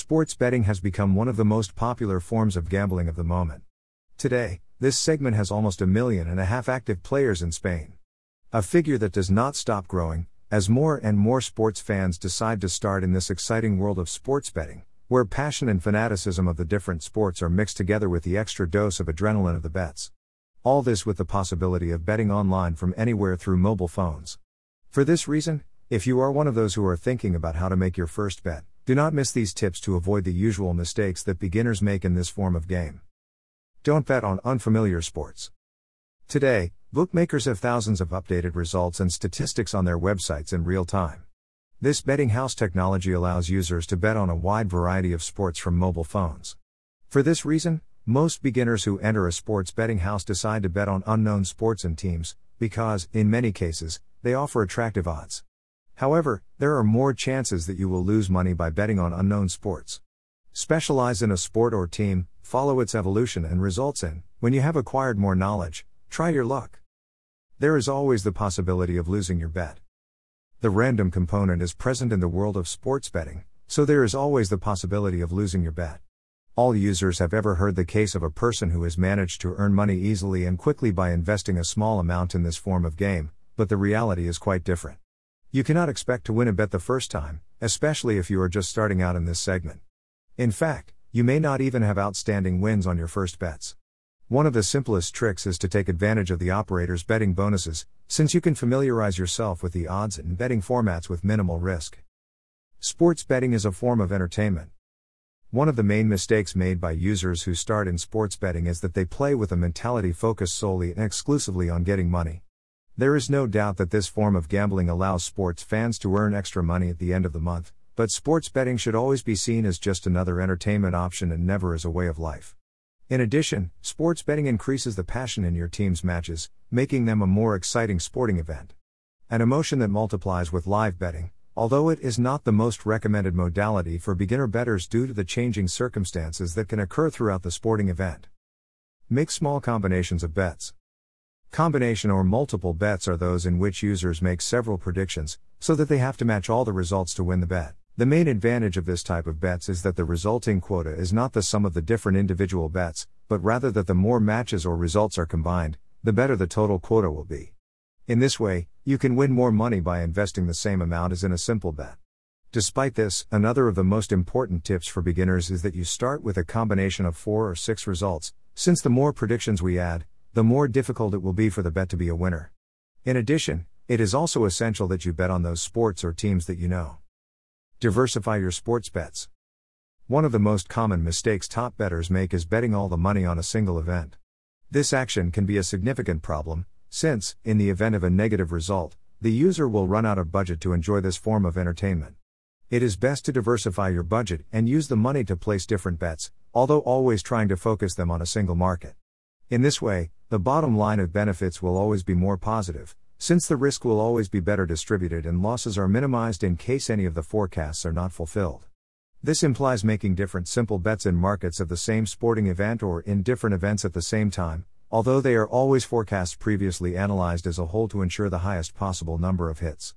Sports betting has become one of the most popular forms of gambling of the moment. Today, this segment has almost a million and a half active players in Spain. A figure that does not stop growing, as more and more sports fans decide to start in this exciting world of sports betting, where passion and fanaticism of the different sports are mixed together with the extra dose of adrenaline of the bets. All this with the possibility of betting online from anywhere through mobile phones. For this reason, if you are one of those who are thinking about how to make your first bet, do not miss these tips to avoid the usual mistakes that beginners make in this form of game. Don't bet on unfamiliar sports. Today, bookmakers have thousands of updated results and statistics on their websites in real time. This betting house technology allows users to bet on a wide variety of sports from mobile phones. For this reason, most beginners who enter a sports betting house decide to bet on unknown sports and teams, because, in many cases, they offer attractive odds. However, there are more chances that you will lose money by betting on unknown sports. Specialize in a sport or team, follow its evolution and results in, when you have acquired more knowledge, try your luck. There is always the possibility of losing your bet. The random component is present in the world of sports betting, so there is always the possibility of losing your bet. All users have ever heard the case of a person who has managed to earn money easily and quickly by investing a small amount in this form of game, but the reality is quite different. You cannot expect to win a bet the first time, especially if you are just starting out in this segment. In fact, you may not even have outstanding wins on your first bets. One of the simplest tricks is to take advantage of the operator's betting bonuses, since you can familiarize yourself with the odds and betting formats with minimal risk. Sports betting is a form of entertainment. One of the main mistakes made by users who start in sports betting is that they play with a mentality focused solely and exclusively on getting money. There is no doubt that this form of gambling allows sports fans to earn extra money at the end of the month, but sports betting should always be seen as just another entertainment option and never as a way of life. In addition, sports betting increases the passion in your team's matches, making them a more exciting sporting event. An emotion that multiplies with live betting, although it is not the most recommended modality for beginner bettors due to the changing circumstances that can occur throughout the sporting event. Make small combinations of bets. Combination or multiple bets are those in which users make several predictions, so that they have to match all the results to win the bet. The main advantage of this type of bets is that the resulting quota is not the sum of the different individual bets, but rather that the more matches or results are combined, the better the total quota will be. In this way, you can win more money by investing the same amount as in a simple bet. Despite this, another of the most important tips for beginners is that you start with a combination of four or six results, since the more predictions we add, the more difficult it will be for the bet to be a winner. In addition, it is also essential that you bet on those sports or teams that you know. Diversify your sports bets. One of the most common mistakes top bettors make is betting all the money on a single event. This action can be a significant problem, since, in the event of a negative result, the user will run out of budget to enjoy this form of entertainment. It is best to diversify your budget and use the money to place different bets, although always trying to focus them on a single market. In this way, the bottom line of benefits will always be more positive, since the risk will always be better distributed and losses are minimized in case any of the forecasts are not fulfilled. This implies making different simple bets in markets of the same sporting event or in different events at the same time, although they are always forecasts previously analyzed as a whole to ensure the highest possible number of hits.